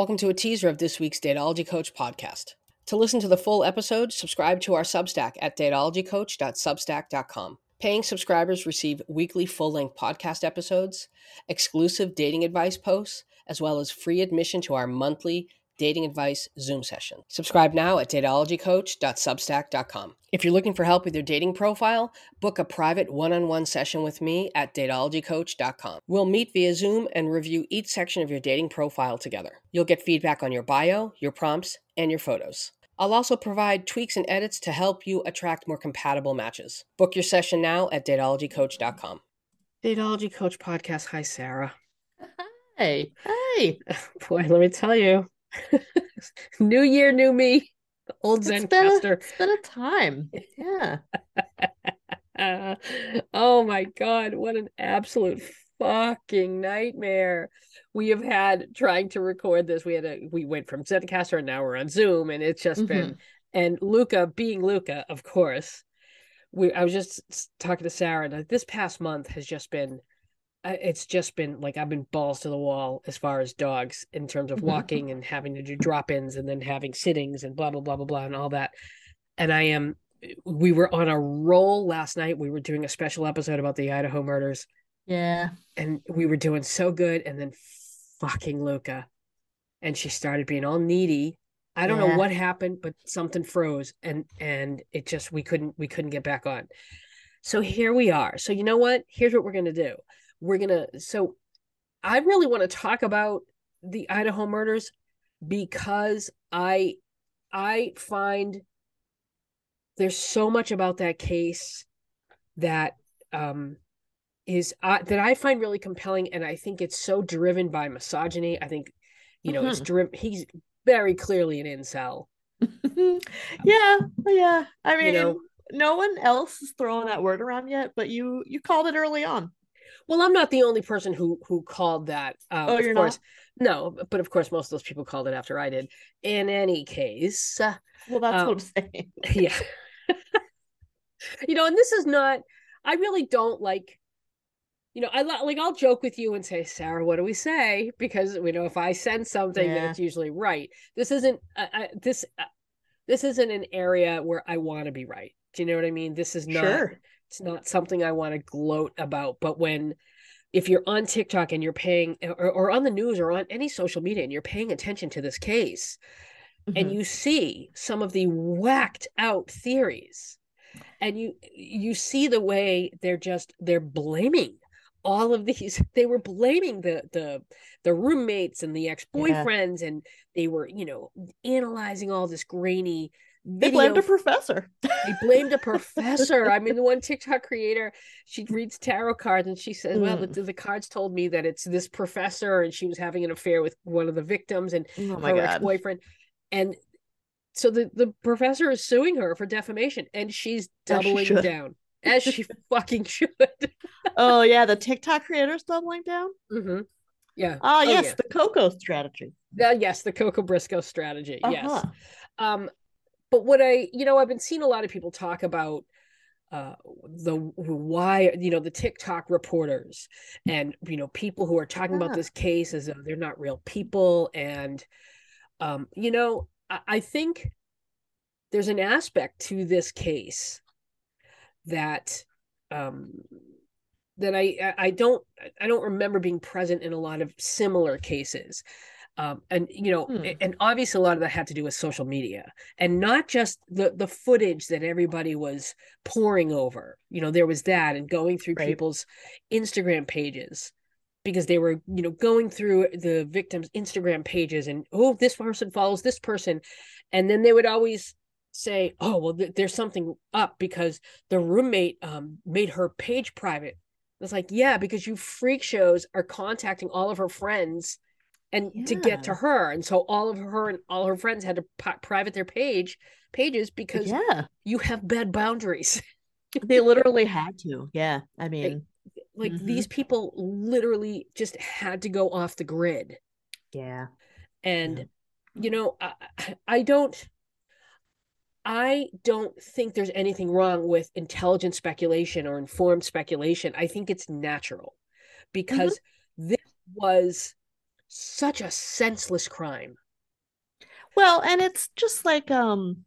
Welcome to a teaser of this week's Datology Coach podcast. To listen to the full episode, subscribe to our Substack at datologycoach.substack.com. Paying subscribers receive weekly full length podcast episodes, exclusive dating advice posts, as well as free admission to our monthly dating advice Zoom session. Subscribe now at datologycoach.substack.com. If you're looking for help with your dating profile, book a private one on one session with me at datologycoach.com. We'll meet via Zoom and review each section of your dating profile together. You'll get feedback on your bio, your prompts, and your photos. I'll also provide tweaks and edits to help you attract more compatible matches. Book your session now at datologycoach.com. Datology Coach Podcast. Hi, Sarah. Hey, hey. Boy, let me tell you, new year, new me. Old It's Zencastr. it's been a time. Yeah. Uh, oh my God, what an absolute fucking nightmare. We have had trying to record this. We had a we went from Zencastr and now we're on Zoom, and it's just been and Luca being Luca, of course. We I was just talking to Sarah, and this past month has just been it's just been like I've been balls to the wall as far as dogs in terms of Mhm. walking and having to do drop-ins and then having sittings and blah blah blah blah blah and all that. And I am we were on a roll last night. We were doing a special episode about the Idaho murders Yeah. and we were doing so good and then fucking Luca and she started being all needy. I don't know what happened, but something froze and and it just we couldn't we couldn't get back on. So here we are. So you know what? Here's what we're going to do. We're going to so I really want to talk about the Idaho murders because I I find there's so much about that case that um is uh, that I find really compelling and I think it's so driven by misogyny. I think you know, it's Mhm. driven he's very clearly an incel. yeah. Yeah. I mean, know- no one else is throwing that word around yet, but you you called it early on. Well, I'm not the only person who who called that. Um, Oh, you're course, no, but of course, most of those people called it after I did. In any case, uh, Well, that's Um, what I'm saying. yeah, you know, and this is not. I really don't like. You know, I like I'll joke with you and say, Sarah, what do we say? Because you know, if I send something, then it's usually right. This isn't. I, I, this. Uh, this isn't an area where I want to be right. Do you know what I mean? This is not. Sure. It's not something I want to gloat about. But when, if you're on TikTok and you're paying, or, or on the news or on any social media and you're paying attention to this case, and Mhm. you see some of the whacked out theories, and you you see the way they're just they're blaming all of these they were blaming the the the roommates and the ex-boyfriends and they were you know analyzing all this grainy they blamed a professor. they blamed a professor. I mean, the one TikTok creator, she reads tarot cards and she says, "Well, Mm. the, the cards told me that it's this professor, and she was having an affair with one of the victims and Oh my her ex-boyfriend." And so the the professor is suing her for defamation, and she's As she doubling down as she fucking should. Oh yeah, the TikTok creators doubling down. Mm-hmm. Yeah. Ah Oh, yes, yeah. the Coco strategy. Uh, yes, the Coco Briscoe strategy. Yes. Uh-huh. Um, but what I, you know, I've been seeing a lot of people talk about uh the why you know the TikTok reporters and you know people who are talking about this case as though they're not real people and um you know I, I think there's an aspect to this case that um that I- I don't I don't remember being present in a lot of similar cases. Um, and you know, Hmm. and obviously a lot of that had to do with social media, and not just the the footage that everybody was pouring over. You know, there was that, and going through Right. people's Instagram pages because they were, you know, going through the victims' Instagram pages, and oh, this person follows this person, and then they would always say, oh, well, th- there's something up because the roommate um made her page private. It's like, yeah, because you freak shows are contacting all of her friends and to get to her. And so all of her and all her friends had to pi- private their page pages because Yeah, you have bad boundaries. they literally had to. Yeah, I mean, like Mhm. these people literally just had to go off the grid. yeah. And you know, I, I- I don't I don't think there's anything wrong with intelligent speculation or informed speculation. I think it's natural because this was such a senseless crime. Well, and it's just like um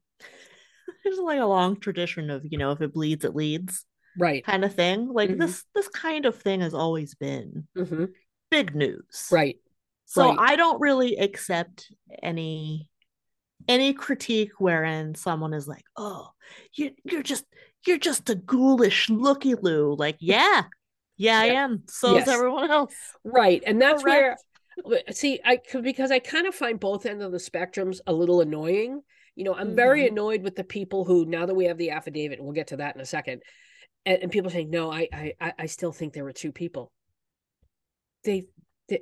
there's like a long tradition of, you know, if it bleeds, it leads Right. kind of thing. Like Mhm. this this kind of thing has always been hmm big news. Right. So right. I don't really accept any any critique wherein someone is like, "Oh, you you're just you're just a ghoulish looky loo." Like, yeah, yeah, I am. So Yes. is everyone else. Right. And that's Correct. where see, I because I kind of find both ends of the spectrums a little annoying. You know, I'm very Mhm. annoyed with the people who now that we have the affidavit, and we'll get to that in a second, and, and people saying, no, I, I I- still think there were two people. They they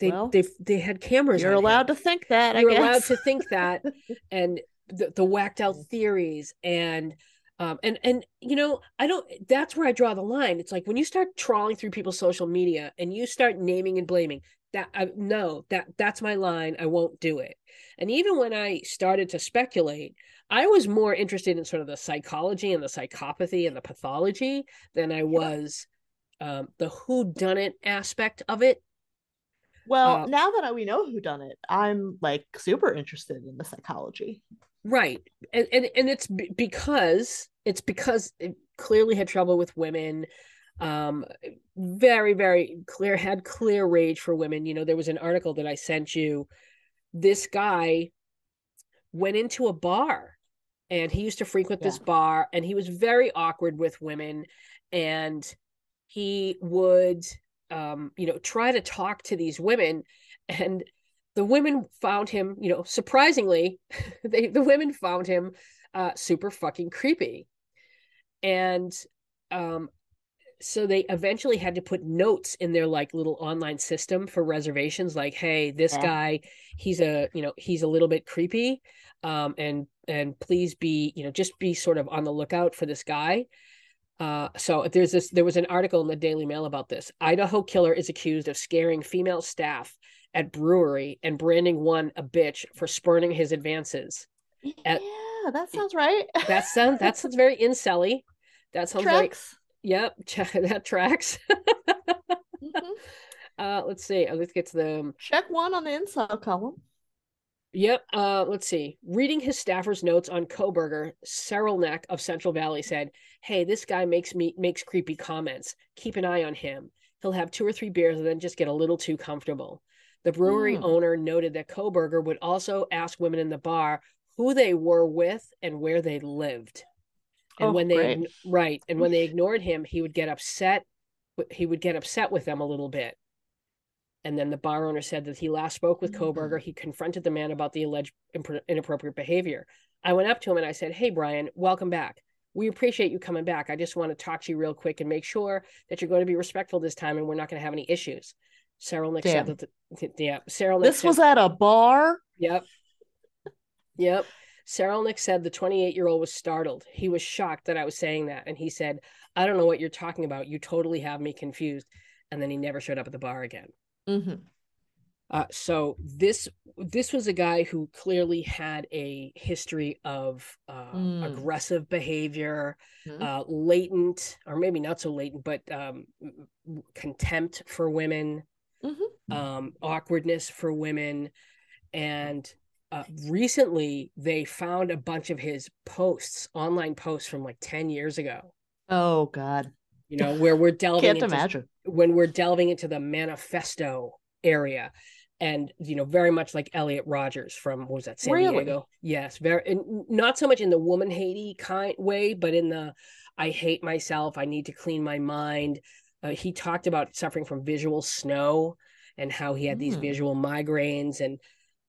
they Well, they, they had cameras. You're on him. allowed to think that. You're allowed to think that, and the, the whacked out theories and um and and you know i don't that's where i draw the line it's like when you start trawling through people's social media and you start naming and blaming that I, no that that's my line i won't do it and even when i started to speculate i was more interested in sort of the psychology and the psychopathy and the pathology than i was um the who done it aspect of it well, uh, now that we know who done it, I'm like super interested in the psychology. Right. And and, and it's b- because it's because it clearly had trouble with women. Um very very clear had clear rage for women. You know, there was an article that I sent you. This guy went into a bar and he used to frequent this bar and he was very awkward with women and he would um you know try to talk to these women and the women found him you know surprisingly they the women found him uh super fucking creepy and um so they eventually had to put notes in their like little online system for reservations like hey this Yeah. guy he's a you know he's a little bit creepy um and and please be you know just be sort of on the lookout for this guy uh so there's this there was an article in the daily mail about this idaho killer is accused of scaring female staff at brewery and branding one a bitch for spurning his advances At- yeah, that sounds right. that sounds that sounds very incelly that sounds Tracks. Yep, that tracks. Mhm. uh, let's see. Uh, Let's get to the. Check one on the inside column. Yep. Uh, let's see. Reading his staffer's notes on Kohberger, Cyril Neck of Central Valley said, "Hey, this guy makes me makes creepy comments. Keep an eye on him. He'll have two or three beers and then just get a little too comfortable." The brewery Hmm. owner noted that Kohberger would also ask women in the bar who they were with and where they lived. And Oh, when they great. right, and when they ignored him, he would get upset. He would get upset with them a little bit. And then the bar owner said that he last spoke with mm. Kohberger. He confronted the man about the alleged inappropriate behavior. I went up to him and I said, "Hey, Brian, welcome back. We appreciate you coming back. I just want to talk to you real quick and make sure that you're going to be respectful this time and we're not going to have any issues." Sarah Nick Damn. said that. The, yeah, Cyril Nick This said- was at a bar. Yep. Yep. Sarelnik said the 28 year old was startled. He was shocked that I was saying that. And he said, I don't know what you're talking about. You totally have me confused. And then he never showed up at the bar again. Mhm. Uh, so this this was a guy who clearly had a history of uh, Mm. aggressive behavior, Mhm. uh, latent, or maybe not so latent, but um, contempt for women, Mhm. um, awkwardness for women, and uh, recently they found a bunch of his posts, online posts from like ten years ago. Oh God, You know, where we're delving can't into imagine. when we're delving into the manifesto area, and you know, very much like Elliot Rogers from what was that San Really? Diego? Yes, very, not so much in the woman Haiti kind way, but in the I hate myself. I need to clean my mind. Uh, he talked about suffering from visual snow and how he had these Hmm. visual migraines and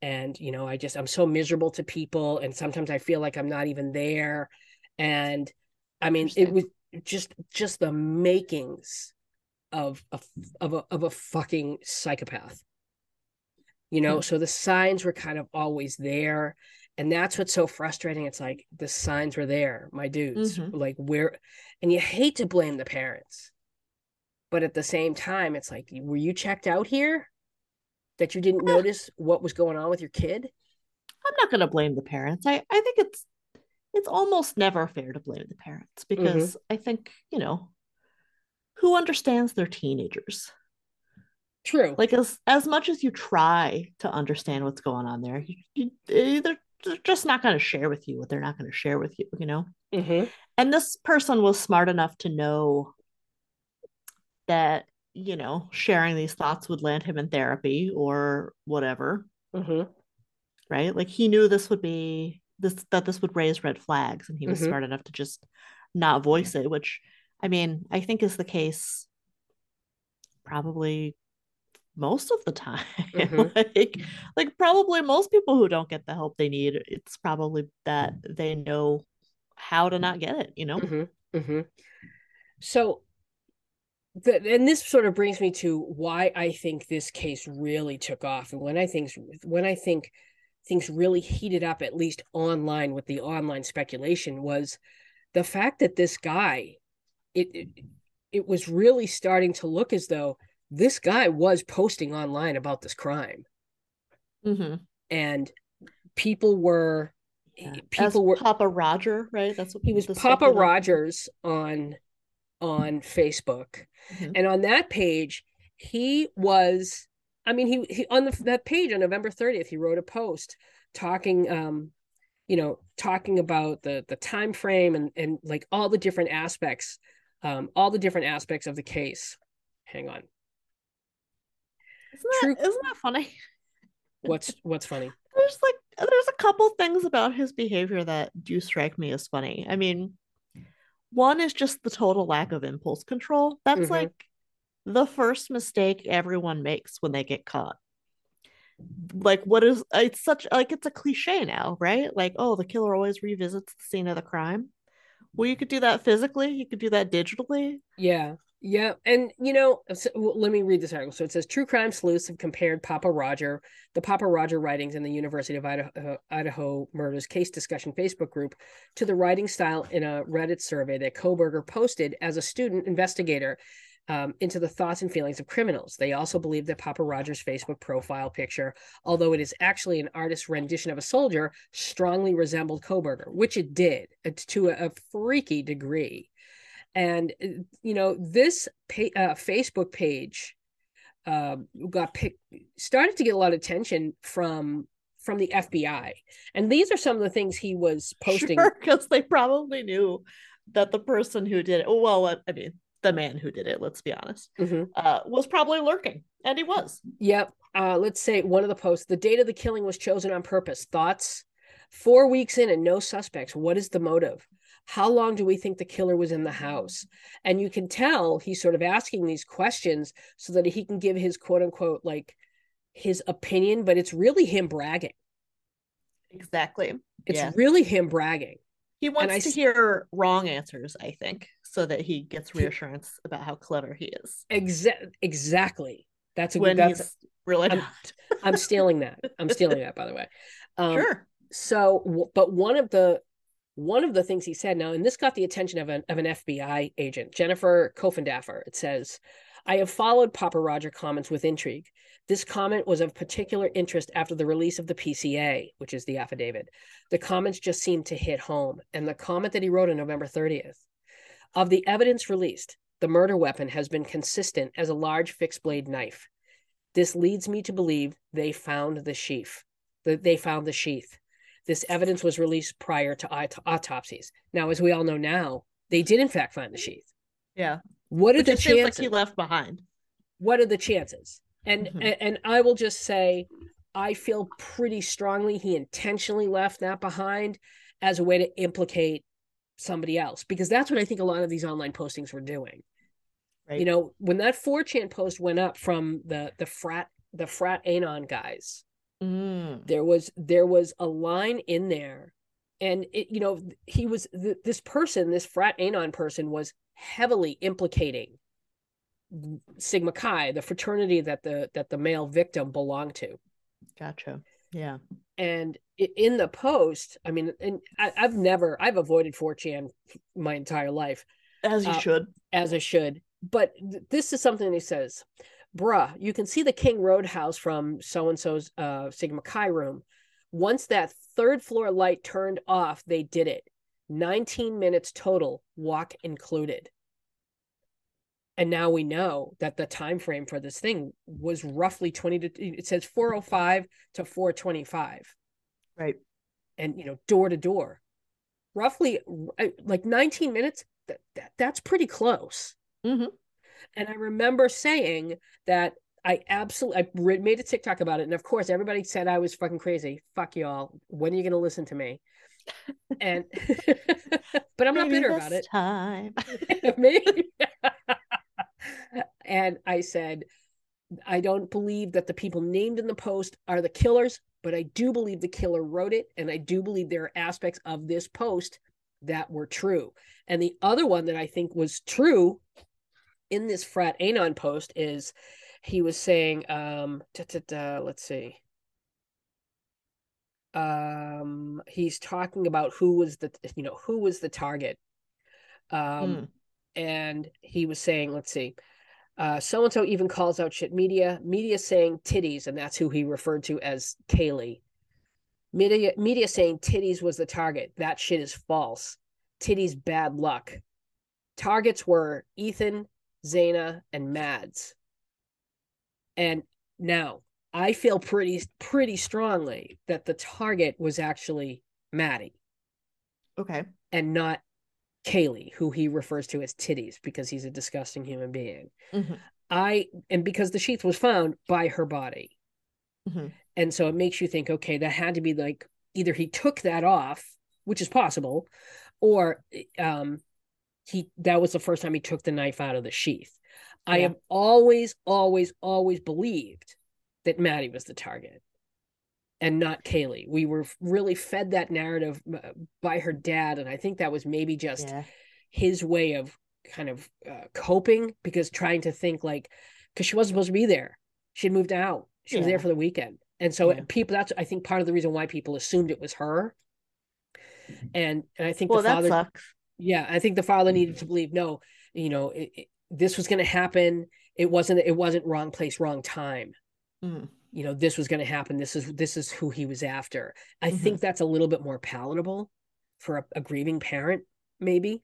and you know i just i'm so miserable to people and sometimes i feel like i'm not even there and i mean it was just just the makings of a of a of a fucking psychopath you know Hmm. so the signs were kind of always there and that's what's so frustrating it's like the signs were there my dudes Mhm. like where and you hate to blame the parents but at the same time it's like were you checked out here that you didn't notice what was going on with your kid I'm not going to blame the parents. I I think it's it's almost never fair to blame the parents because I think you know who understands their teenagers. True. Like as as much as you try to understand what's going on there, you, you, eh, they're, they're just not going to share with you what they're not going to share with you. You know. hmm And this person was smart enough to know that you know sharing these thoughts would land him in therapy or whatever. Hmm right? Like he knew this would be this that this would raise red flags and he was Mhm. smart enough to just not voice it which i mean i think is the case probably most of the time. Mhm. like like probably most people who don't get the help they need it's probably that they know how to not get it you know? Hmm hmm So, the, and this sort of brings me to why I think this case really took off, and when I think when I think things really heated up, at least online with the online speculation, was the fact that this guy, it it, it was really starting to look as though this guy was posting online about this crime, mm-hmm. and people were yeah. people As were papa roger right that's what he was Papa Rogers on on Facebook, Mhm. and on that page, he was. I mean, he, he on the, that page on November thirtieth, he wrote a post talking, um, you know, talking about the the time frame and and like all the different aspects, um, all the different aspects of the case. Hang on, Isn't that, True- isn't that funny? what's what's funny? There's like there's a couple things about his behavior that do strike me as funny. I mean, one is just the total lack of impulse control. That's Mhm. like the first mistake everyone makes when they get caught. Like what is it's such like it's a cliche now, right? Like, oh, the killer always revisits the scene of the crime. Well, you could do that physically, you could do that digitally. Yeah. Yeah. And, you know, so- well, let me read this article. So it says True crime sleuths have compared Papa Roger, the Papa Roger writings in the University of Idaho, Idaho Murders Case Discussion Facebook group to the writing style in a Reddit survey that Kohberger posted as a student investigator um, into the thoughts and feelings of criminals. They also believe that Papa Roger's Facebook profile picture, although it is actually an artist's rendition of a soldier, strongly resembled Kohberger, which it did uh, to a, a freaky degree and uh, you know this uh, facebook page um, got picked started to get a lot of attention from from the fbi and these are some of the things he was posting Sure, because they probably knew that the person who did it, well, I mean, the man who did it, let's be honest, Mhm. uh, was probably lurking. And he was. Yep. Uh, let's say one of the posts the date of the killing was chosen on purpose. Thoughts? Four weeks in and no suspects. What is the motive? How long do we think the killer was in the house? And you can tell he's sort of asking these questions so that he can give his quote unquote like his opinion, but it's really him bragging. Exactly. It's Yeah. really him bragging. He wants I to hear wrong answers, I think, so that he gets He- reassurance about how clever he is. Exa- exactly. That's a when good. That's. he's really I'm- not. I'm stealing that. I'm stealing that. By the way. Um, sure. so but one of the one of the things he said now and this got the attention of an of an fbi agent jennifer kofendaffer it says i have followed papa roger comments with intrigue. This comment was of particular interest after the release of the pca which is the affidavit. The comments just seemed to hit home and the comment that he wrote on november 30th of the evidence released the murder weapon has been consistent as a large fixed blade knife. This leads me to believe they found the sheath that they found the sheath this evidence was released prior to aut- autopsies. Now, as we all know now, they did in fact find the sheath. Yeah. What are Which the seems like chances? he left behind. what are the chances? And, Mhm. and and I will just say, I feel pretty strongly he intentionally left that behind as a way to implicate somebody else because that's what I think a lot of these online postings were doing. Right. You know, when that 4chan post went up from the the frat the frat anon guys, Mm. there was there was a line in there and it you know he was th- this person this frat anon person was heavily implicating sigma chi the fraternity that the that the male victim belonged to Gotcha. Yeah. and in the post i mean and I, i've never i've avoided 4chan my entire life As you Uh, should. as I should. But th- this is something he says, bruh, you can see the King Roadhouse from so and so's uh, Sigma Chi room. Once that third floor light turned off, they did it. 19 minutes total, walk included. and now we know that the time frame for this thing was roughly 20 to it says 405 to 425 right and you know door to door roughly uh, like 19 minutes that, that that's pretty close mm-hmm. And i remember saying that i absolutely i made a tiktok about it and of course everybody said i was fucking crazy. Fuck y'all. When are you going to listen to me? And but i'm Maybe not bitter about it. time. Maybe. And I said, I don't believe that the people named in the post are the killers, but I do believe the killer wrote it. And I do believe there are aspects of this post that were true. And the other one that I think was true in this frat anon post is he was saying, um, da, da, da, let's see. Um, he's talking about who was the, you know, who was the target. Um, mm. and he was saying, let's see, uh so and so even calls out shit media. Media saying titties, and that's who he referred to as Kaylee. Media media saying titties was the target. That shit is false. Titties bad luck. Targets were Ethan, Xana, and Mads. And now I feel pretty pretty strongly that the target was actually Maddie. Okay. And not Kaylee, who he refers to as titties because he's a disgusting human being. Mm-hmm. I and because the sheath was found by her body. Mm-hmm. And so it makes you think, okay, that had to be like either he took that off, which is possible, or um he that was the first time he took the knife out of the sheath. Yeah. I have always, always, always believed that Maddie was the target and not Kaylee. We were really fed that narrative uh, by her dad, and I think that was maybe just yeah. his way of kind of uh, coping because trying to think like because she wasn't supposed to be there. She had moved out. She yeah. was there for the weekend, and so people. That's I think part of the reason why people assumed it was her. And, and I think well, the father, that sucks. Yeah, I think the father needed to believe no, you know, it, it, this was going to happen. It wasn't. It wasn't wrong place, wrong time. Mm you know this was going to happen this is this is who he was after i mm-hmm. think that's a little bit more palatable for a, a grieving parent maybe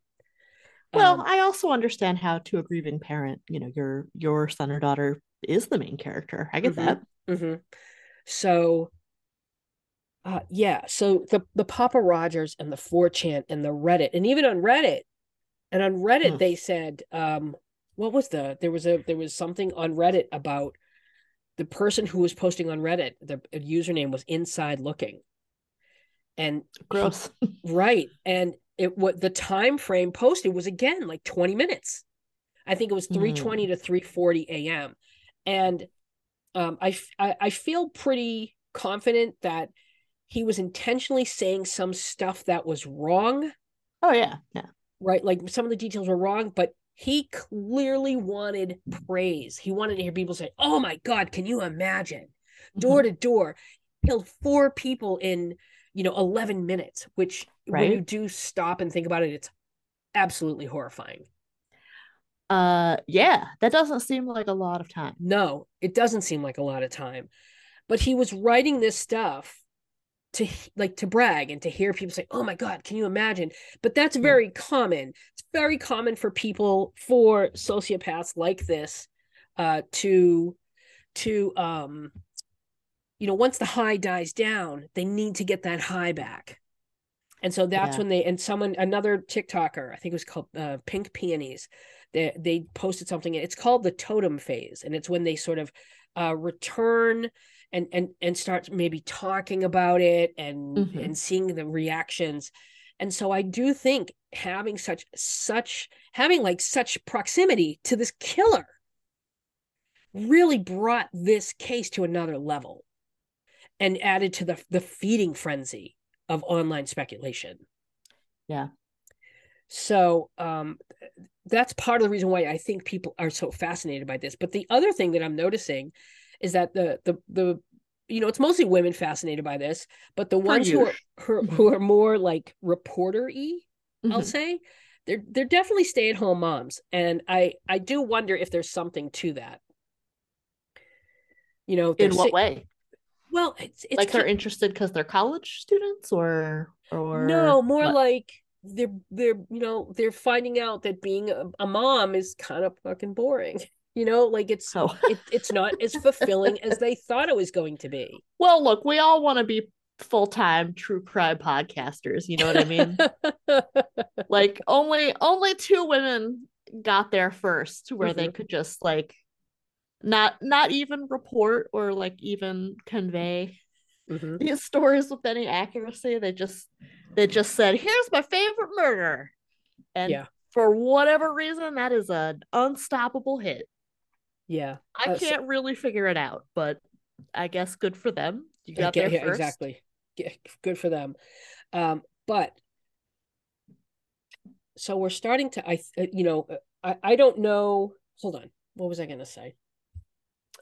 well um, i also understand how to a grieving parent you know your your son or daughter is the main character i get mm-hmm, that mm-hmm. so uh, yeah so the the papa rogers and the 4chan and the reddit and even on reddit and on reddit mm. they said um what was the there was a there was something on reddit about the person who was posting on Reddit, the username was inside looking. And gross. right. And it what the time frame posted was again like 20 minutes. I think it was 320 mm. to 340 a.m. And um, I, I I feel pretty confident that he was intentionally saying some stuff that was wrong. Oh yeah, yeah. Right, like some of the details were wrong, but he clearly wanted praise. He wanted to hear people say, "Oh my God, can you imagine?" Door mm-hmm. to door, killed four people in you know 11 minutes. Which right? when you do stop and think about it, it's absolutely horrifying. Uh, yeah, that doesn't seem like a lot of time. No, it doesn't seem like a lot of time. But he was writing this stuff to like to brag and to hear people say oh my god can you imagine but that's very yeah. common it's very common for people for sociopaths like this uh to to um you know once the high dies down they need to get that high back and so that's yeah. when they and someone another tiktoker i think it was called uh, pink peonies they they posted something it's called the totem phase and it's when they sort of uh return and and and start maybe talking about it and mm-hmm. and seeing the reactions. And so i do think having such such having like such proximity to this killer really brought this case to another level and added to the the feeding frenzy of online speculation. Yeah. So um that's part of the reason why i think people are so fascinated by this. But the other thing that i'm noticing is that the the the you know it's mostly women fascinated by this but the ones who are who, mm-hmm. who are more like reporter-y mm-hmm. i'll say they're they're definitely stay-at-home moms and i i do wonder if there's something to that you know in what say, way well it's, it's like they're interested because they're college students or or no more what? like they're they're you know they're finding out that being a, a mom is kind of fucking boring you know like it's Oh. it, it's not as fulfilling as they thought it was going to be Well, look, we all want to be full-time true crime podcasters, you know what I mean? like only only two women got there first where they could just like not not even report or like even convey Mhm. these stories with any accuracy. They just they just said, "Here's my favorite murder," and Yeah. for whatever reason, that is an unstoppable hit. Yeah I Uh, can't really figure it out, but I guess good for them. You Yeah, got there yeah, first. exactly good for them um but so we're starting to i you know uh, i i don't know hold on what was i going to say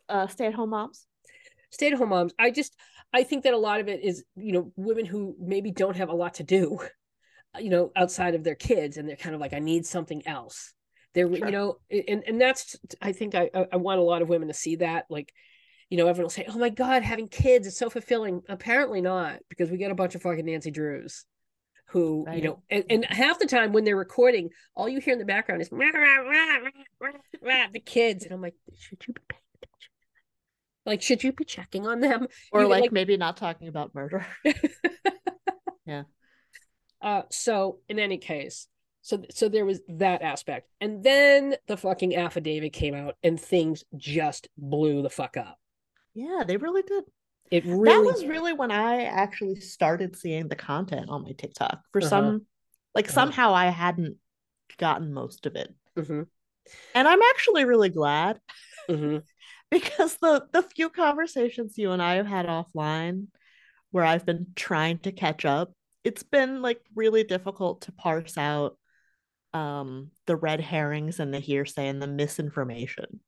Uh, stay-at-home moms. stay at home moms i just i think that a lot of it is you know women who maybe don't have a lot to do you know outside of their kids and they're kind of like i need something else they're Sure. you know and and that's i think i i want a lot of women to see that like you know everyone will say oh my god having kids is so fulfilling apparently not because we get a bunch of fucking nancy drews who Right. you know and, and half the time when they're recording all you hear in the background is "Rah, rah, rah, rah, rah, rah," the kids and i'm like should you be paying attention like should you be checking on them Or know, like, maybe not talking about murder. Yeah. Uh, so in any case, so so there was that aspect, and then the fucking affidavit came out, and things just blew the fuck up. yeah, they really did. It really that was really when I actually started seeing the content on my TikTok. For Uh-huh. some, like Uh-huh. somehow I hadn't gotten most of it, Mhm, and I'm actually really glad mhm. because the the few conversations you and I have had offline, where I've been trying to catch up, it's been like really difficult to parse out um the red herrings and the hearsay and the misinformation.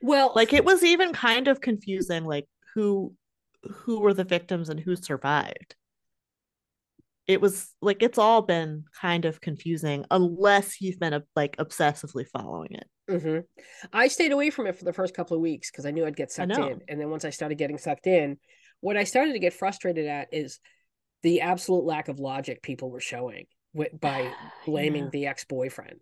Well, Like it was even kind of confusing, like who who were the victims and who survived. It was like it's all been kind of confusing unless you've been like obsessively following it. mhm. I stayed away from it for the first couple of weeks because I knew I'd get sucked in, and then once I started getting sucked in, what I started to get frustrated at is the absolute lack of logic people were showing by blaming Yeah. the ex-boyfriend.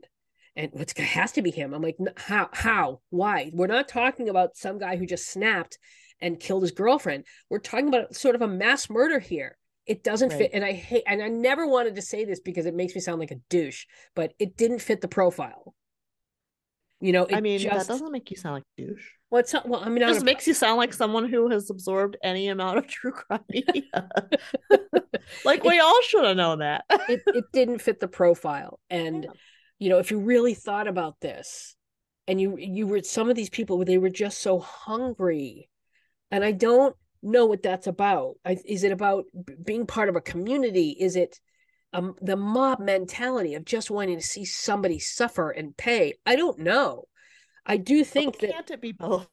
And it has to be him. I'm like how how? Why? We're not talking about some guy who just snapped and killed his girlfriend. We're talking about sort of a mass murder here. It doesn't Right. fit and i hate and i never wanted to say this because it makes me sound like a douche but it didn't fit the profile you know it I mean, just that doesn't make you sound like a douche. what's well, well i mean It just a- makes you sound like someone who has absorbed any amount of true crime media. like we all should have known that. it, it didn't fit the profile and Yeah. you know if you really thought about this and you you were some of these people they were just so hungry and i don't know what that's about I, is it about being part of a community is it um, the mob mentality of just wanting to see somebody suffer and pay i don't know i do think Well, that can't it be both?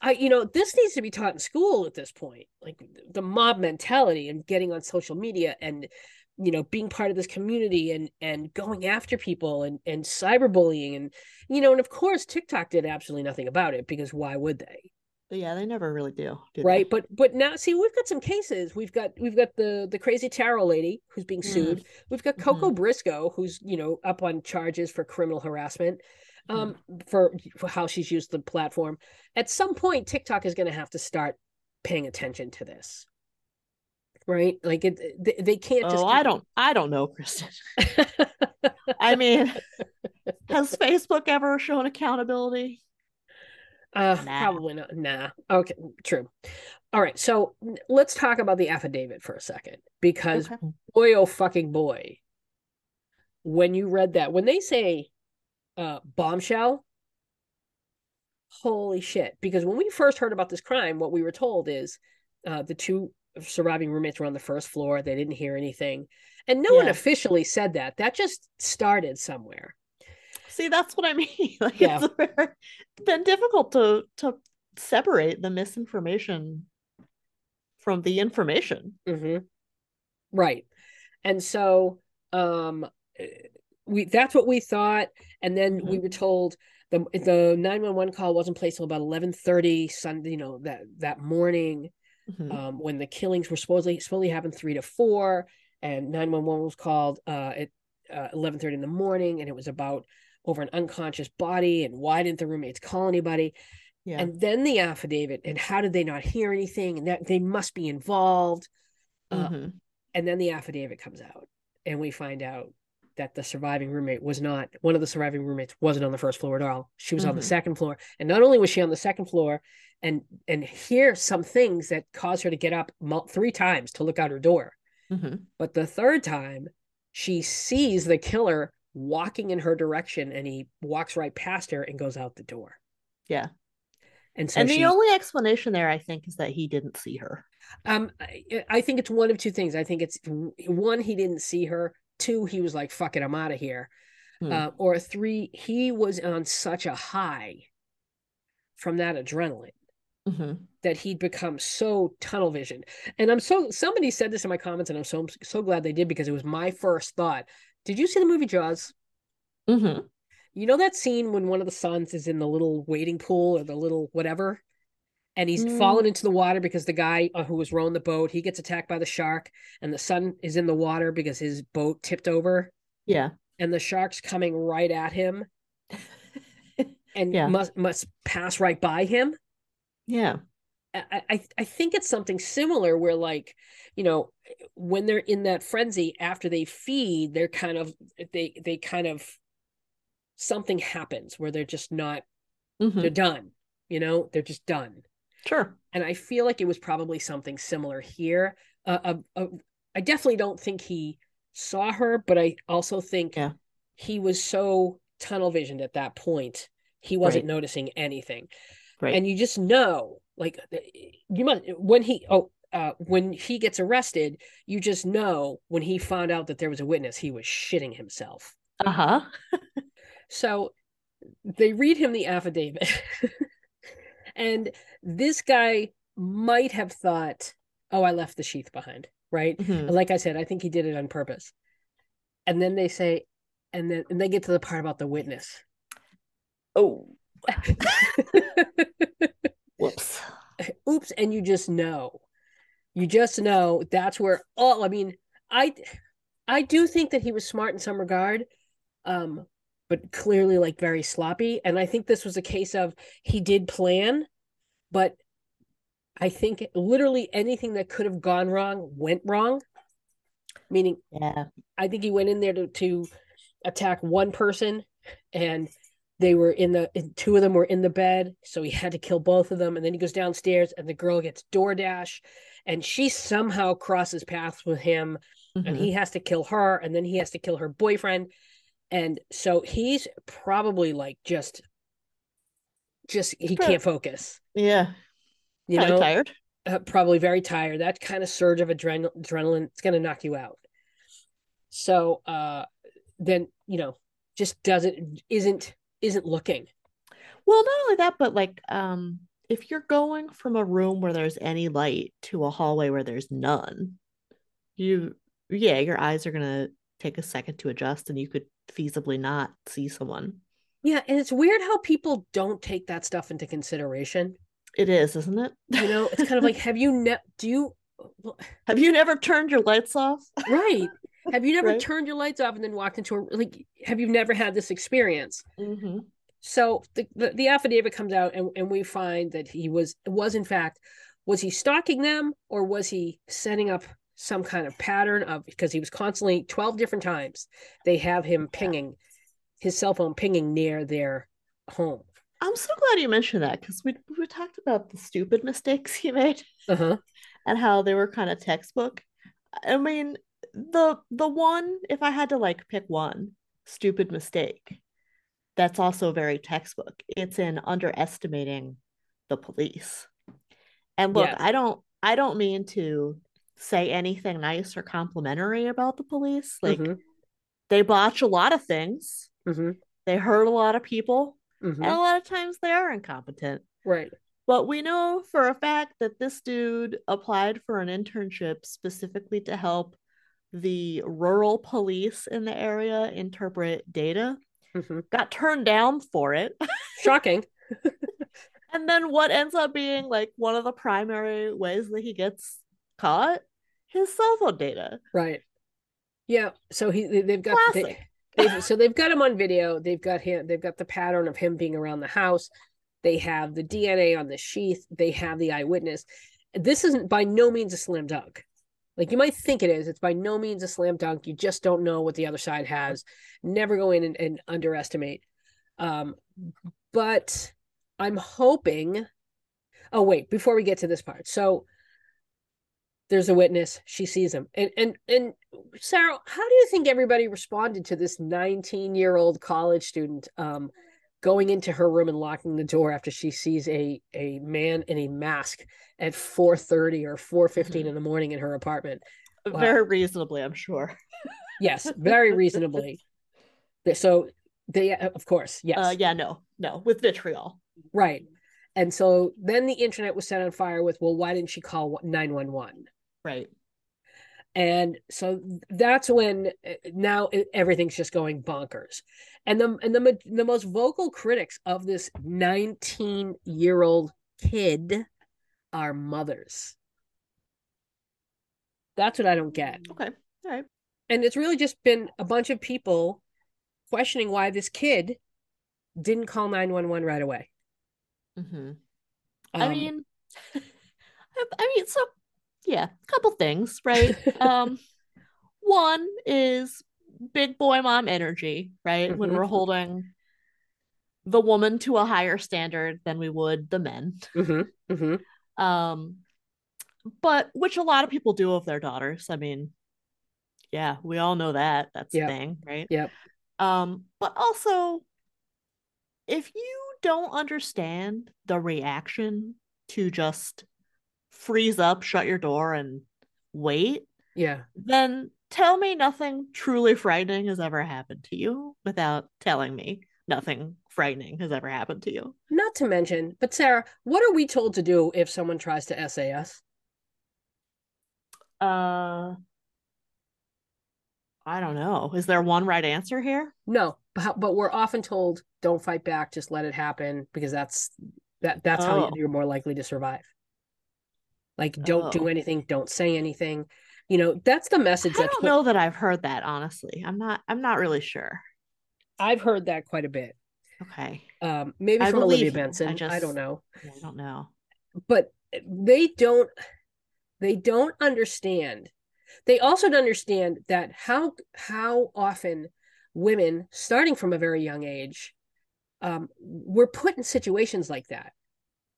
I, you know, this needs to be taught in school at this point, like the mob mentality and getting on social media and, you know, being part of this community and and going after people and and cyberbullying and, you know, and of course TikTok did absolutely nothing about it because why would they, yeah, they never really do, do they? right? But but now see, we've got some cases. We've got we've got the the crazy tarot lady who's being Mm. sued. We've got Coco Briscoe who's you know up on charges for criminal harassment um for for how she's used the platform at some point tiktok is going to have to start paying attention to this right like it they, they can't just Oh, I don't I don't know, Kristen. I mean, has Facebook ever shown accountability? Uh Nah. probably not. Nah. Okay true. All right so let's talk about the affidavit for a second because Okay. boy oh fucking boy when you read that when they say uh bombshell holy shit because when we first heard about this crime what we were told is uh the two surviving roommates were on the first floor they didn't hear anything and no one officially said that that just started somewhere See, that's what I mean. Like Yeah. it's been difficult to to separate the misinformation from the information. hmm Right. And so um eh, we that's what we thought and then we were told the the 911 call wasn't placed till about 11:30 Sunday, you know, that that morning Mhm. um when the killings were supposedly supposedly happened 3 to 4 and 911 was called uh, at uh, 11:30 in the morning, and it was about over an unconscious body and why didn't the roommates call anybody? Yeah. And then the affidavit, and how did they not hear anything? And that they must be involved. Uh, Mhm. and then the affidavit comes out, and we find out that the surviving roommate was not one of the surviving roommates wasn't on the first floor at all. She was on the Mhm. second floor, and not only was she on the second floor, and and hear some things that caused her to get up mul- three times to look out her door. Mhm. But the third time, she sees the killer walking in her direction, and he walks right past her and goes out the door. Yeah. And so and the only explanation there, I think, is that he didn't see her. Um, I, I think it's one of two things. I think it's one, he didn't see her. Two, he was like, "Fuck it, I'm out of here." Hmm. Uh, or three, he was on such a high from that adrenaline Mhm. that he'd become so tunnel vision. And I'm so somebody said this in my comments, and I'm so so glad they did because it was my first thought. Did you see the movie Jaws? Mhm. You know that scene when one of the sons is in the little wading pool or the little whatever, and he's Mm. fallen into the water because the guy uh, who was rowing the boat he gets attacked by the shark, and the son is in the water because his boat tipped over, Yeah. and the shark's coming right at him and Yeah. must must pass right by him. Yeah. I, I think it's something similar where like you know when they're in that frenzy after they feed they're kind of they they kind of something happens where they're just not Mhm. they're done you know they're just done Sure. and I feel like it was probably something similar here uh, uh, uh, I definitely don't think he saw her but I also think Yeah. he was so tunnel visioned at that point he wasn't Right. noticing anything Right. and you just know like you must when he oh uh when he gets arrested you just know when he found out that there was a witness he was shitting himself uh huh. so they read him the affidavit and this guy might have thought oh i left the sheath behind right Mhm. like i said i think he did it on purpose and then they say and then and they get to the part about the witness Oh. Whoops. oops and you just know you just know that's where all i mean i i do think that he was smart in some regard um but clearly like very sloppy and i think this was a case of he did plan but i think literally anything that could have gone wrong went wrong meaning Yeah. I think he went in there to, to attack one person and they were in the two of them were in the bed so he had to kill both of them and then he goes downstairs and the girl gets DoorDash and she somehow crosses paths with him and Mhm. he has to kill her and then he has to kill her boyfriend and so he's probably like just just he can't focus Yeah. you know tired. uh, probably very tired. That kind of surge of adren- adrenaline, it's going to knock you out. So uh, then, you know, just doesn't, isn't, isn't looking. Well, not only that, but like, um, if you're going from a room where there's any light to a hallway where there's none, you, yeah, your eyes are gonna take a second to adjust, and you could feasibly not see someone. Yeah. And it's weird how people don't take that stuff into consideration. It is, isn't it? You know, it's kind of like, have you, ne- do you, Have you never turned your lights off? right. Have you never Right. turned your lights off and then walked into a, like, have you never had this experience? Mm-hmm. So the, the, the affidavit comes out and, and we find that he was was in fact was he stalking them or was he setting up some kind of pattern of because he was constantly 12 different times they have him pinging his cell phone pinging near their home. I'm so glad you mentioned that because we we talked about the stupid mistakes he made Uh-huh. and how they were kind of textbook. I mean, the the one, if I had to like pick one stupid mistake, that's also very textbook. It's in underestimating the police. And look, Yes. I don't I don't mean to say anything nice or complimentary about the police. Like Mhm. they botch a lot of things. Mhm. They hurt a lot of people, Mhm. and a lot of times they are incompetent. Right. But we know for a fact that this dude applied for an internship specifically to help the rural police in the area interpret data. Mhm. Got turned down for it. Shocking. and then what ends up being like one of the primary ways that he gets caught? His cell phone data. Right. Yeah. So he they- they've got they, they've, so they've got him on video. They've got him. They've got the pattern of him being around the house. They have the DNA on the sheath. They have the eyewitness. This isn't by no means a slam dunk. Like you might think it is. It's by no means a slam dunk. You just don't know what the other side has. Never go in and, and underestimate. Um, but I'm hoping. Oh wait, before we get to this part, so there's a witness. She sees him, and and and Sarah, how do you think everybody responded to this 19 year old college student um, going into her room and locking the door after she sees a a man in a mask at 4:30 or 4:15 Mhm. in the morning in her apartment? Wow. Very reasonably, I'm sure. Yes, very reasonably. So they, of course, yes, Uh, yeah, no, no, with vitriol. right. And so then the internet was set on fire with, well, why didn't she call 911? Right. And so that's when uh, now e- everything's just going bonkers and the and the the most vocal critics of this 19 year old kid are mothers that's what i don't get Okay. All right. and it's really just been a bunch of people questioning why this kid didn't call 911 right away mm-hmm. I Um, mean, I, I mean, so yeah, a couple things, right? um, one is big boy mom energy, right? When Mhm. we're holding the woman to a higher standard than we would the men. mhm, mhm. Um, but which a lot of people do of their daughters. I mean, yeah, we all know that. That's Yep. the thing, right? Yep. Um, but also, if you don't understand the reaction to just freeze up, shut your door, and wait, yeah then tell me nothing truly frightening has ever happened to you without telling me nothing frightening has ever happened to you. not to mention but sarah what are we told to do if someone tries to sas Uh, I don't know. Is there one right answer here? No, but, but we're often told don't fight back, just let it happen because that's that that's how Oh. you're more likely to survive. Like don't do Oh. anything, don't say anything. You know, that's the message I don't put- know that I've heard that honestly. I'm not I'm not really sure. I've heard that quite a bit. Okay. Um maybe I from Olivia you. I Benson. I, don't know. I don't know. But they don't they don't understand. They also don't understand that how how often women starting from a very young age um were put in situations like that.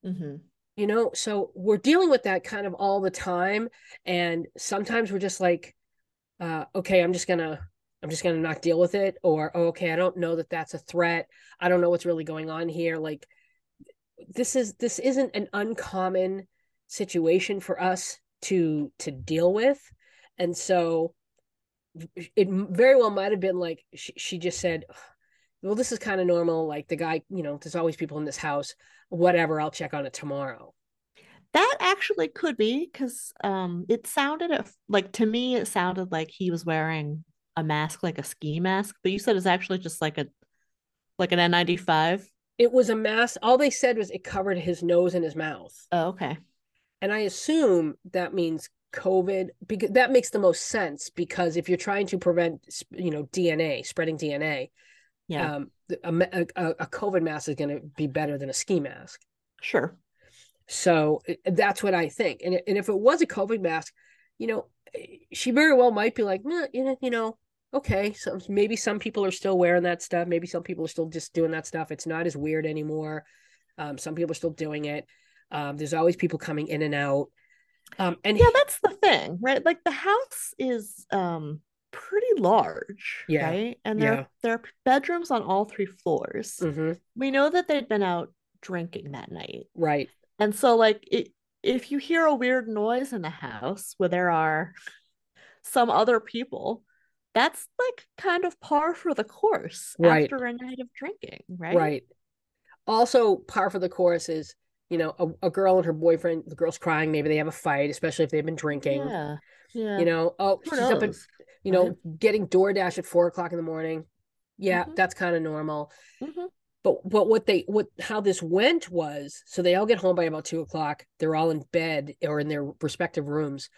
hmm you know so we're dealing with that kind of all the time and sometimes we're just like uh okay i'm just gonna i'm just gonna not deal with it or oh, okay i don't know that that's a threat. I don't know what's really going on here. Like this is this isn't an uncommon situation for us to to deal with and so it very well might have been like she, she just said well this is kind of normal like the guy you know there's always people in this house whatever i'll check on it tomorrow That actually could be because um it sounded like to me it sounded like he was wearing a mask like a ski mask, but you said it's actually just like a like an N95. It was a mask. All they said was it covered his nose and his mouth. Oh, okay. And I assume that means COVID because that makes the most sense because if you're trying to prevent, you know, DNA spreading DNA, Yeah, um, a, a, a COVID mask is going to be better than a ski mask. sure. So that's what I think. And, and if it was a COVID mask, you know, she very well might be like, "Nah, you know, you know, okay, so maybe some people are still wearing that stuff. Maybe some people are still just doing that stuff. It's not as weird anymore. Um, some people are still doing it. Um, there's always people coming in and out. Um, and Yeah, that's the thing, right? Like the house is um pretty large, Yeah, right? And there yeah. there are bedrooms on all three floors. Mhm, We know that they'd been out drinking that night. right, And so, like, it, if you hear a weird noise in the house where there are some other people, that's like kind of par for the course Right. after a night of drinking, right? right. Also, par for the course is, you know, a, a girl and her boyfriend. The girl's crying. Maybe they have a fight, especially if they've been drinking. Yeah. Yeah. You know, oh, Who she's up at knows? You know, getting DoorDash at four o'clock in the morning. Yeah, Mhm. that's kind of normal. Mhm. But but what they what how this went was so they all get home by about two o'clock. They're all in bed or in their respective rooms.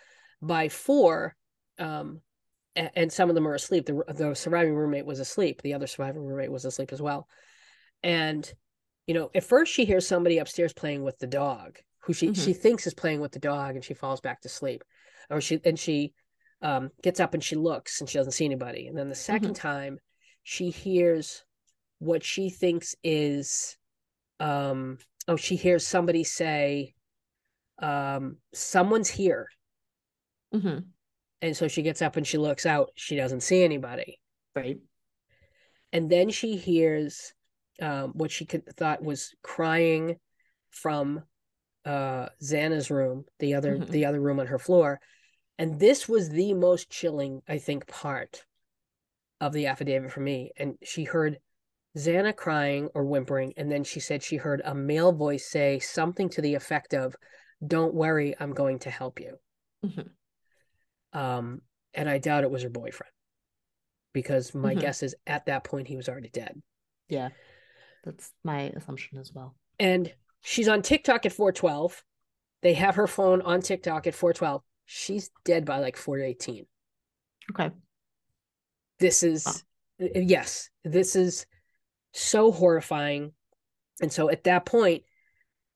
By four, um, a- and some of them are asleep. The the surviving roommate was asleep. The other surviving roommate was asleep as well. And you know, at first she hears somebody upstairs playing with the dog, who she she thinks is playing with the dog, and she falls back to sleep. Or she and she um, gets up and she looks and she doesn't see anybody. And then the 2nd time, she hears what she thinks is um oh she hears somebody say um someone's here Mhm. and so she gets up and she looks out she doesn't see anybody Right. and then she hears um, what she could thought was crying from uh, Xana's room, the other Mhm. the other room on her floor, and this was the most chilling, I think, part of the affidavit for me. And she heard Xana crying or whimpering, and then she said she heard a male voice say something to the effect of, "Don't worry, I'm going to help you." Mhm. Um, and I doubt it was her boyfriend, because my Mhm. guess is at that point he was already dead. Yeah. That's my assumption as well. and she's on TikTok at 412. They have her phone on TikTok at 412. She's dead by like 418. Okay. This is Wow. uh, yes, this is so horrifying. And so at that point,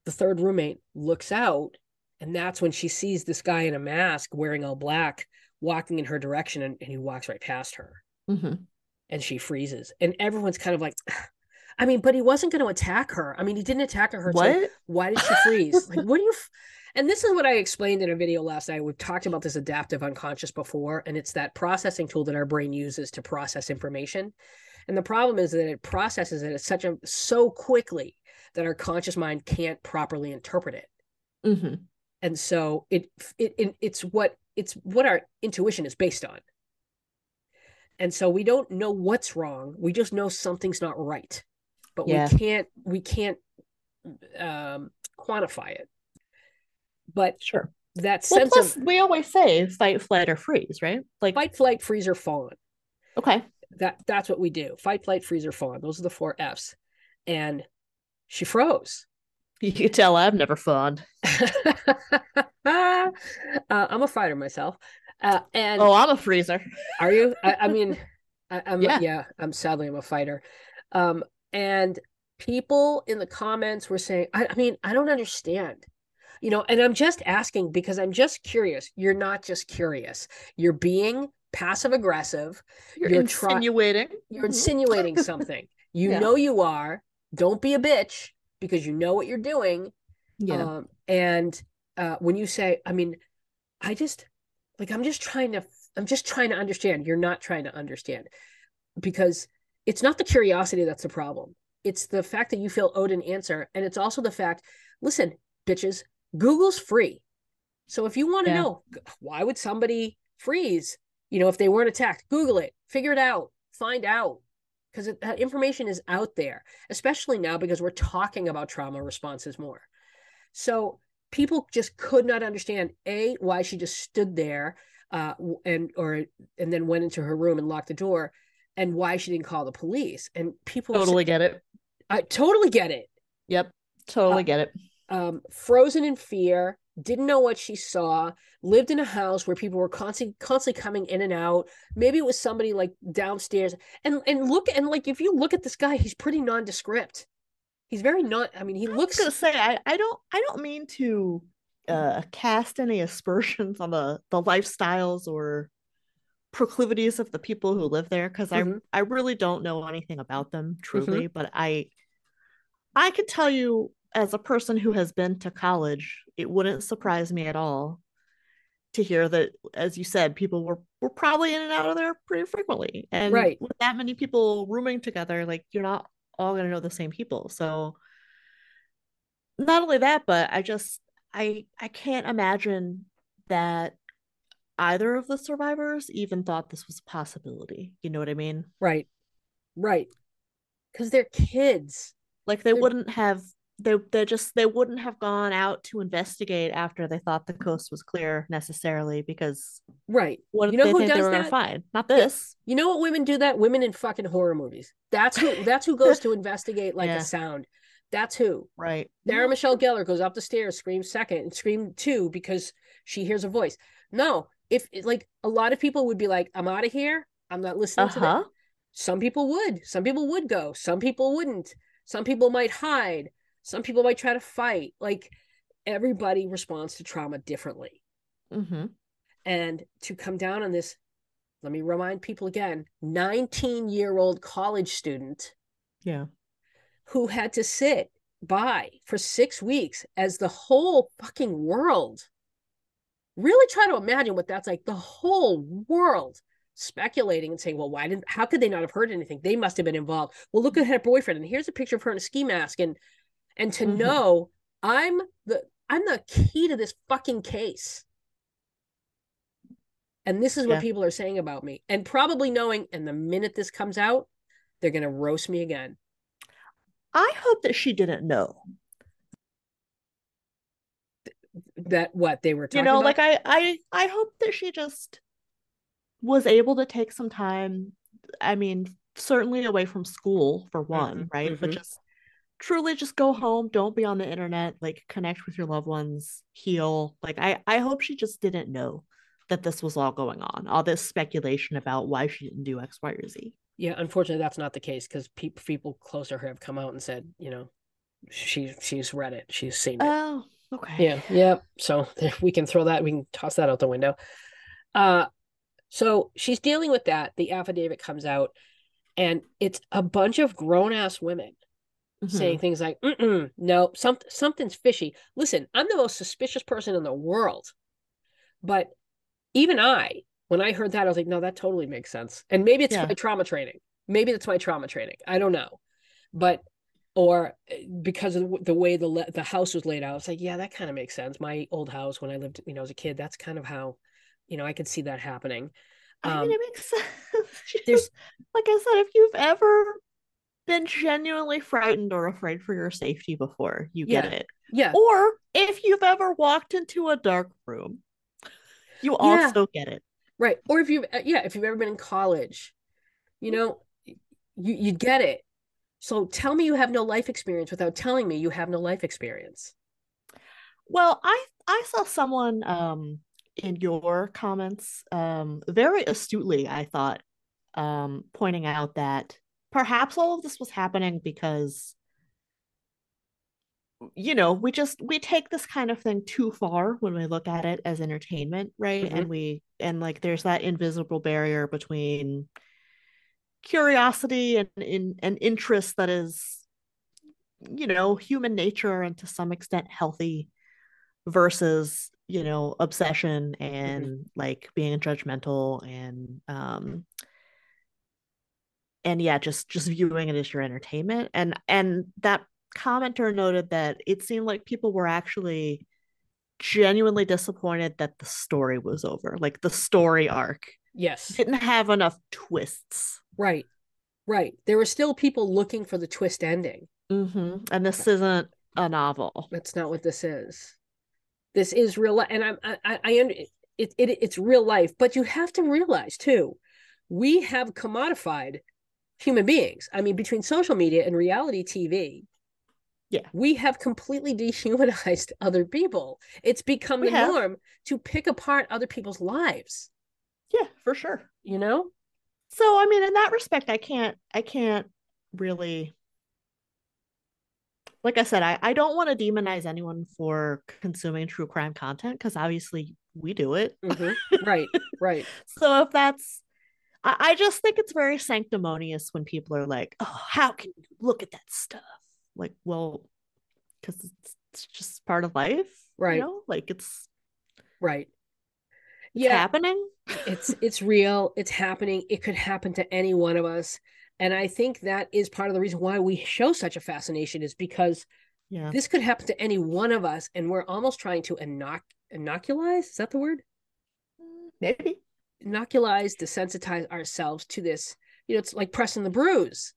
the third roommate looks out, and that's when she sees this guy in a mask wearing all black walking in her direction, and, and he walks right past her. hmm and she freezes. And everyone's kind of like, I mean, but he wasn't going to attack her. I mean, he didn't attack her. so What? why did she freeze? like, what do you? F-? And this is what I explained in a video last night. We've talked about this adaptive unconscious before, and it's that processing tool that our brain uses to process information. And the problem is that it processes it at such a so quickly that our conscious mind can't properly interpret it. hmm And so it, it, it it's what it's what our intuition is based on. And so we don't know what's wrong. We just know something's not right. But Yeah. we can't we can't um quantify it. But Sure. that Well, sense plus of we always say fight, flight, or freeze, right? Like, fight, flight, freeze, or fawn. okay. That that's what we do. Fight, flight, freeze, or fawn. Those are the four F's. And she froze. You can tell I've never fawned. uh, I'm a fighter myself. Uh, and Oh, I'm a freezer. Are you? I, I mean, I, I'm yeah. Yeah. I'm sadly I'm a fighter. Um, and people in the comments were saying, I, I mean, I don't understand. You know, and I'm just asking because I'm just curious. You're not just curious. You're being passive aggressive. You're, You're try- insinuating. You're Mhm. insinuating something. You Yeah. know you are. Don't be a bitch because you know what you're doing. Yeah. Um, and uh, when you say, I mean, I just like I'm just trying to I'm just trying to understand. You're not trying to understand because it's not the curiosity that's the problem. It's the fact that you feel owed an answer, and it's also the fact. Listen, bitches, Google's free, so if you want to Yeah. know why would somebody freeze, you know, if they weren't attacked, Google it, figure it out, find out because that information is out there, especially now because we're talking about trauma responses more. So people just could not understand a why she just stood there uh, and or and then went into her room and locked the door, and why she didn't call the police. And people totally saying- get it. I totally get it. Yep. Totally Uh, get it. Um, frozen in fear, didn't know what she saw, lived in a house where people were constantly constantly coming in and out. Maybe it was somebody like downstairs. And and look and like if you look at this guy, he's pretty nondescript. He's very not. I mean, he I was looks gonna say I, I don't I don't mean to uh cast any aspersions on the the lifestyles or proclivities of the people who live there because Mhm. I I really don't know anything about them truly, but I I could tell you as a person who has been to college, it wouldn't surprise me at all to hear that, as you said, people were were probably in and out of there pretty frequently. And Right. with that many people rooming together, like you're not all gonna know the same people. So not only that, but I just I I can't imagine that either of the survivors even thought this was a possibility. You know what I mean? right, right, because they're kids. Like they They're- wouldn't have they they just they wouldn't have gone out to investigate after they thought the coast was clear necessarily because Right. what You know who does that? fine Not this. You know what women do that? Women in fucking horror movies. That's who that's who goes to investigate like Yeah. a sound. That's who. Right. Sarah. Michelle Gellar goes up the stairs, screams second, and scream two because she hears a voice. No, if like a lot of people would be like, I'm out of here. I'm not listening to that. Uh-huh. Some people would. Some people would go. Some people wouldn't. Some people might hide. Some people might try to fight. Like everybody responds to trauma differently. Mm-hmm. And to come down on this, let me remind people again 19 year old college student Yeah. who had to sit by for six weeks as the whole fucking world really try to imagine what that's like the whole world speculating and saying well why didn't how could they not have heard anything they must have been involved well look at her boyfriend and here's a picture of her in a ski mask and and to Mhm. know i'm the i'm the key to this fucking case and this is what Yeah. people are saying about me and probably knowing and the minute this comes out they're going to roast me again I hope that she didn't know. that what they were talking You know, about like I I I hope that she just was able to take some time. I mean, certainly away from school for one, Mhm, right? But mhm. just truly just go home, don't be on the internet, like connect with your loved ones, heal. Like I I hope she just didn't know that this was all going on. All this speculation about why she didn't do X, Y, or Z. Yeah, unfortunately, that's not the case because pe- people close to her have come out and said, you know, she she's read it, she's seen it. Oh, okay. yeah, yeah. So we can throw that, we can toss that out the window. Uh, so she's dealing with that. The affidavit comes out, and it's a bunch of grown ass women Mhm. saying things like, Mm-mm, "No, some something's fishy." Listen, I'm the most suspicious person in the world, but even I, when I heard that, I was like, "No, that totally makes sense." And maybe it's Yeah. my trauma training. Maybe it's my trauma training. I don't know, but or eh, because of the- way the le- the house was laid out, it's like, yeah, that kind of makes sense. My old house when I lived, you know, as a kid, that's kind of how, you know, I could see that happening. I Um, mean, it makes sense. there's- like I said, if you've ever been genuinely frightened or afraid for your safety before, you get Yeah. it. Yeah, Or if you've ever walked into a dark room, you Yeah. also get it. Right. Or if you've, yeah, if you've ever been in college, you know, you you get it. So tell me you have no life experience without telling me you have no life experience. Well, I I saw someone um in your comments um very astutely, I thought, um pointing out that perhaps all of this was happening because you know, we just we take this kind of thing too far when we look at it as entertainment, right? Mhm. And we and like there's that invisible barrier between curiosity and in and interest that is you know, human nature and to some extent healthy versus, you know, obsession and like being judgmental and um and yeah, just just viewing it as your entertainment. And and that commenter noted that it seemed like people were actually genuinely disappointed that the story was over. Like the story arc Yes. didn't have enough twists. Right. Right. There were still people looking for the twist ending. hmm And this isn't a novel. That's not what this is. This is real life, and I'm I I, I it, it it's real life, but you have to realize too, we have commodified human beings. I mean, between social media and reality TV, Yeah. we have completely dehumanized other people. It's become We the have. norm to pick apart other people's lives. Yeah, for sure. You know? So I mean, in that respect, I can't I can't really like I said, I, I don't want to demonize anyone for consuming true crime content because obviously we do it. Mhm. right, right. So if that's I, I just think it's very sanctimonious when people are like, oh, how can you look at that stuff? Like, well, because it's, it's just part of life. Right. You know, like it's, Right. it's Yeah, happening. it's it's real. It's happening. It could happen to any one of us. And I think that is part of the reason why we show such a fascination is because Yeah. this could happen to any one of us, and we're almost trying to inoc inoculize. Is that the word? Maybe. Inoculize, desensitize ourselves to this. You know, it's like pressing the bruise.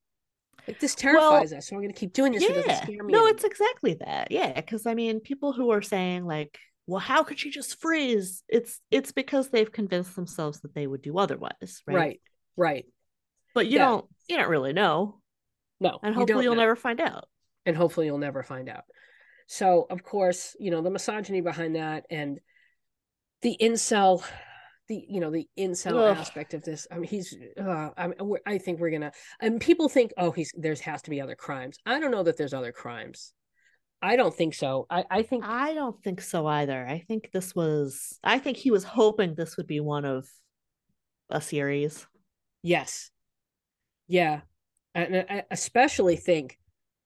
Like this terrifies us, so we're going to keep doing this. so it doesn't Yeah. scare me. No, anymore. it's exactly that. Yeah. Because I mean, people who are saying like, well, how could she just freeze? It's it's because they've convinced themselves that they would do otherwise, right? right, right. But you Yeah. don't you don't really know. No, And hopefully you'll know. never find out. and hopefully you'll never find out. So, of course, you know, the misogyny behind that and the incel the you know the incel Ugh. aspect of this. I mean, he's. Uh, I mean, we're- I think we're gonna. And people think, oh, he's there's has to be other crimes. I don't know that there's other crimes. I don't think so. I I think I don't think so either. I think this was I think he was hoping this would be one of a series. yes, yeah, and I especially think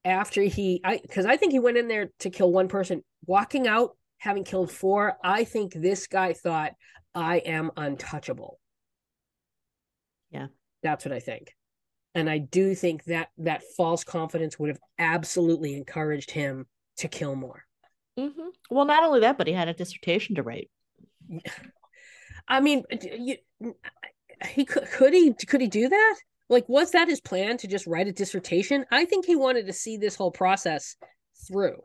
after he, I because I think he went in there to kill one person, walking out having killed four. I think this guy thought I am untouchable. Yeah. That's what I think. And I do think that that false confidence would have absolutely encouraged him to kill more. Mm-hmm. Well, not only that, but he had a dissertation to write. I mean, you, he could could he could he do that? Like, was that his plan to just write a dissertation? I think he wanted to see this whole process through.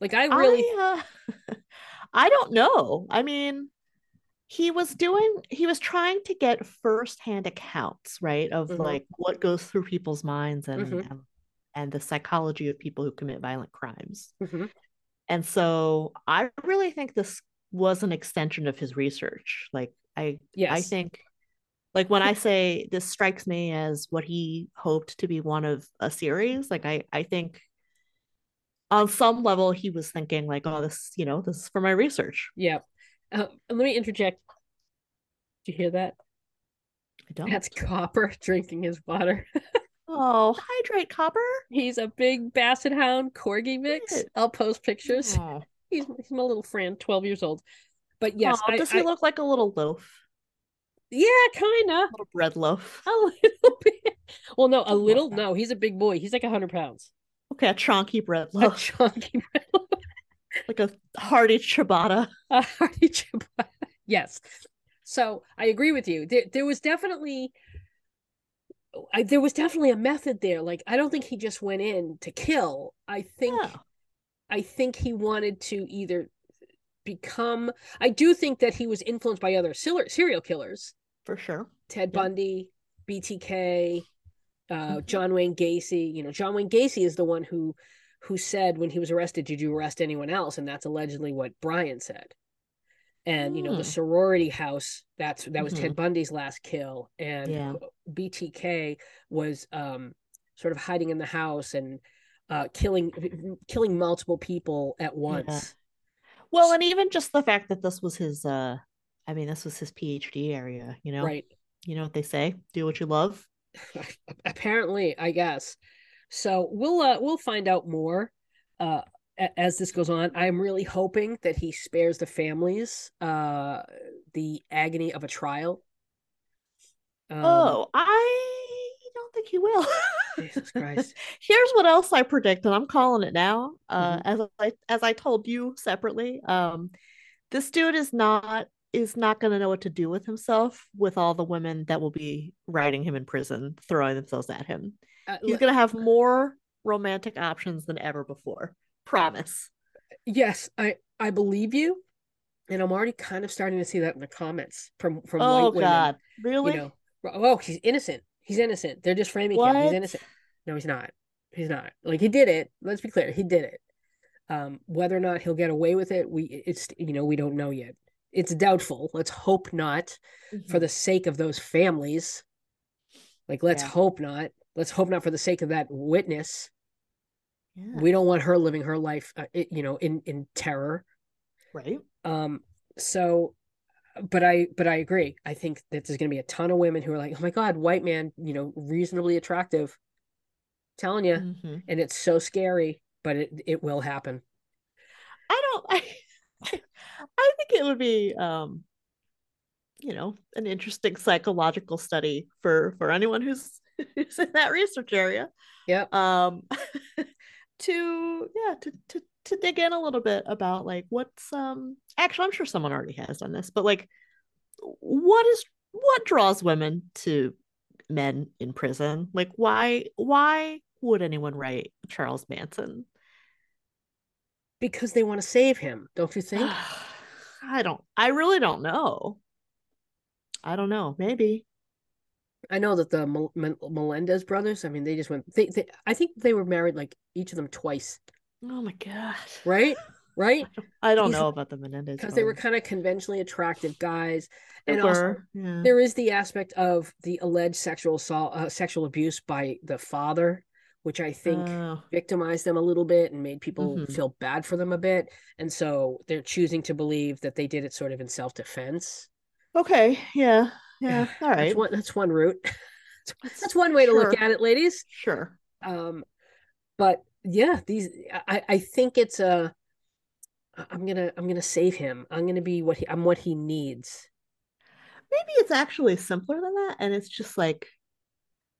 Like, I really, I, uh, I don't know. I mean, he was doing, he was trying to get firsthand accounts, right, of Mhm. like what goes through people's minds and, Mhm. and and the psychology of people who commit violent crimes. Mhm. And so I really think this was an extension of his research. Like I yes, I think like when I say this strikes me as what he hoped to be one of a series, like I I think on some level he was thinking like, oh, this, you know, this is for my research. yeah. Uh, let me interject. Did you hear that? I don't. That's Copper drinking his water. oh, hydrate copper. He's a big basset hound corgi mix. I'll post pictures. He's, he's my little friend, 12 years old. But yes, Oh, I, does he I- look like a little loaf? yeah, kind of. A little bread loaf. A little bit. Well, no, a little. No, he's a big boy. He's like 100 pounds. Okay, a chunky bread A loaf. Like a hearty ciabatta. a hearty ciabatta. Yes. So I agree with you. There, there was definitely, I, there was definitely a method there. Like I don't think he just went in to kill. I think, Yeah. I think he wanted to either become. I do think that he was influenced by other serial killers. For sure. Ted Yeah. Bundy, BTK, uh, Mhm. John Wayne Gacy. You know, John Wayne Gacy is the one who who said when he was arrested, "Did you arrest anyone else?" And that's allegedly what Brian said. And you know, the Hmm. sorority house. That's that was Mhm. Ted Bundy's last kill, and Yeah. BTK was um, sort of hiding in the house and uh, killing killing multiple people at once. Well, and even just the fact that this was his uh I mean, this was his PhD area, you know. Right. You know what they say? Do what you love. apparently i guess so we'll uh, we'll find out more uh as this goes on i'm really hoping that he spares the families uh the agony of a trial um, oh, I don't think he will. Jesus Christ. Here's what else I predict, and I'm calling it now. Uh, Mhm. as I as I told you separately, um, this dude is not is not going to know what to do with himself with all the women that will be riding him in prison, throwing themselves at him. uh, He's going to have more romantic options than ever before. Promise. yes i i believe you and i'm already kind of starting to see that in the comments from from Oh white women God, really? you know. Oh he's innocent. He's innocent. They're just framing him. He's innocent. No he's not. He's not. Like he did it. Let's be clear. He did it. Um whether or not he'll get away with it we it's you know we don't know yet it's doubtful let's hope not for Mhm. the sake of those families like let's Yeah. hope not let's hope not for the sake of that witness Yeah, we don't want her living her life uh, it, you know in in terror right. um so but i but i agree i think that there's going to be a ton of women who are like oh my god white man you know reasonably attractive telling you Mhm. and it's so scary but it it will happen I don't. I, I think it would be, um, you know, an interesting psychological study for for anyone who's who's in that research area. Yeah. Um, to yeah, to to to dig in a little bit about like what's um. Actually, I'm sure someone already has done this, but like, what is what draws women to men in prison? Like, why why would anyone write Charles Manson? Because they want to save him don't you think I don't. I really don't know. I don't know. Maybe. i know that the Menendez brothers i mean they just went they, they i think they were married like each of them twice Oh my god. right right? I don't know about the Menendez Because they were kind of conventionally attractive guys, and also were, yeah. there is the aspect of the alleged sexual assault, uh, sexual abuse by the father, which I think Oh, victimized them a little bit and made people Mhm. feel bad for them a bit, and so they're choosing to believe that they did it sort of in self defense. okay, yeah, yeah. All That's one. That's one route. that's one way to look at it, ladies. sure. Um, but yeah, these I I think it's a. I'm gonna I'm gonna save him. I'm gonna be what he I'm what he needs. Maybe it's actually simpler than that, and it's just like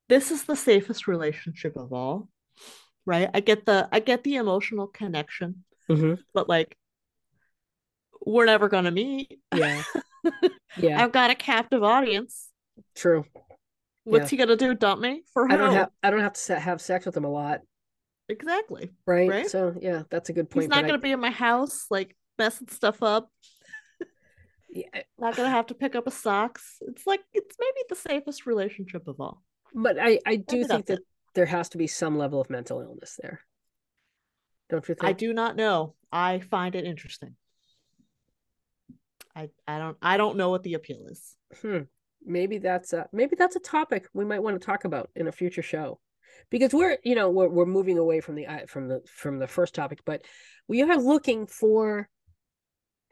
this is the safest relationship of all, right? I get the I get the emotional connection, Mm-hmm. but like we're never gonna meet. Yeah. Yeah. I've got a captive audience. True. What's he gonna do? Dump me for I don't have I don't have to have sex with him a lot, exactly. right? Right. So yeah, that's a good point. He's not gonna be in my house like messing stuff up. yeah, Not gonna have to pick up a socks. It's like it's maybe the safest relationship of all. But I I do think that there has to be some level of mental illness there. Don't you think? I do not know. I find it interesting. I I don't I don't know what the appeal is. Hmm. Maybe that's a maybe that's a topic we might want to talk about in a future show, because we're you know we're we're moving away from the uh, from the from the first topic, but we are looking for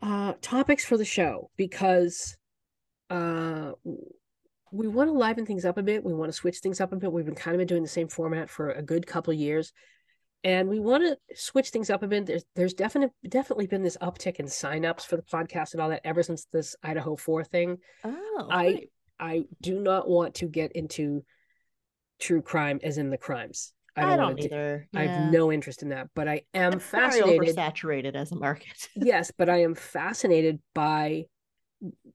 uh topics for the show because uh we want to liven things up a bit. We want to switch things up a bit. We've been kind of been doing the same format for a good couple of years. And we want to switch things up a bit. There's there's definite definitely been this uptick in signups for the podcast and all that ever since this Idaho 4 thing. Oh, I- great. I do not want to get into true crime as in the crimes. I don't, don't want to, either. I have no interest in that, but I am It's very fascinated. oversaturated as a market. yes, but I am fascinated by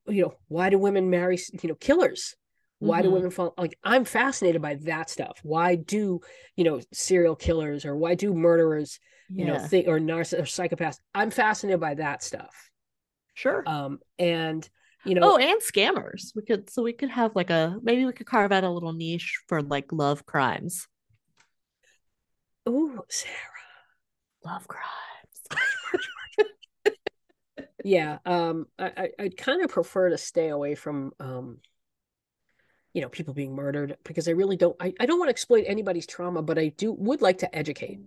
you know, why do women marry, you know, killers? Why do Mhm. women fall like I'm fascinated by that stuff. Why do, you know, serial killers or why do murderers, you know, think or narcissists or psychopaths? I'm fascinated by that stuff. sure. Um and you know, oh, and scammers. We could so we could have like a maybe we could carve out a little niche for like love crimes. oh, Sarah. Love crimes. yeah um i I- i'd kind of prefer to stay away from um you know people being murdered because i really don't i, I don't want to exploit anybody's trauma but i do would like to educate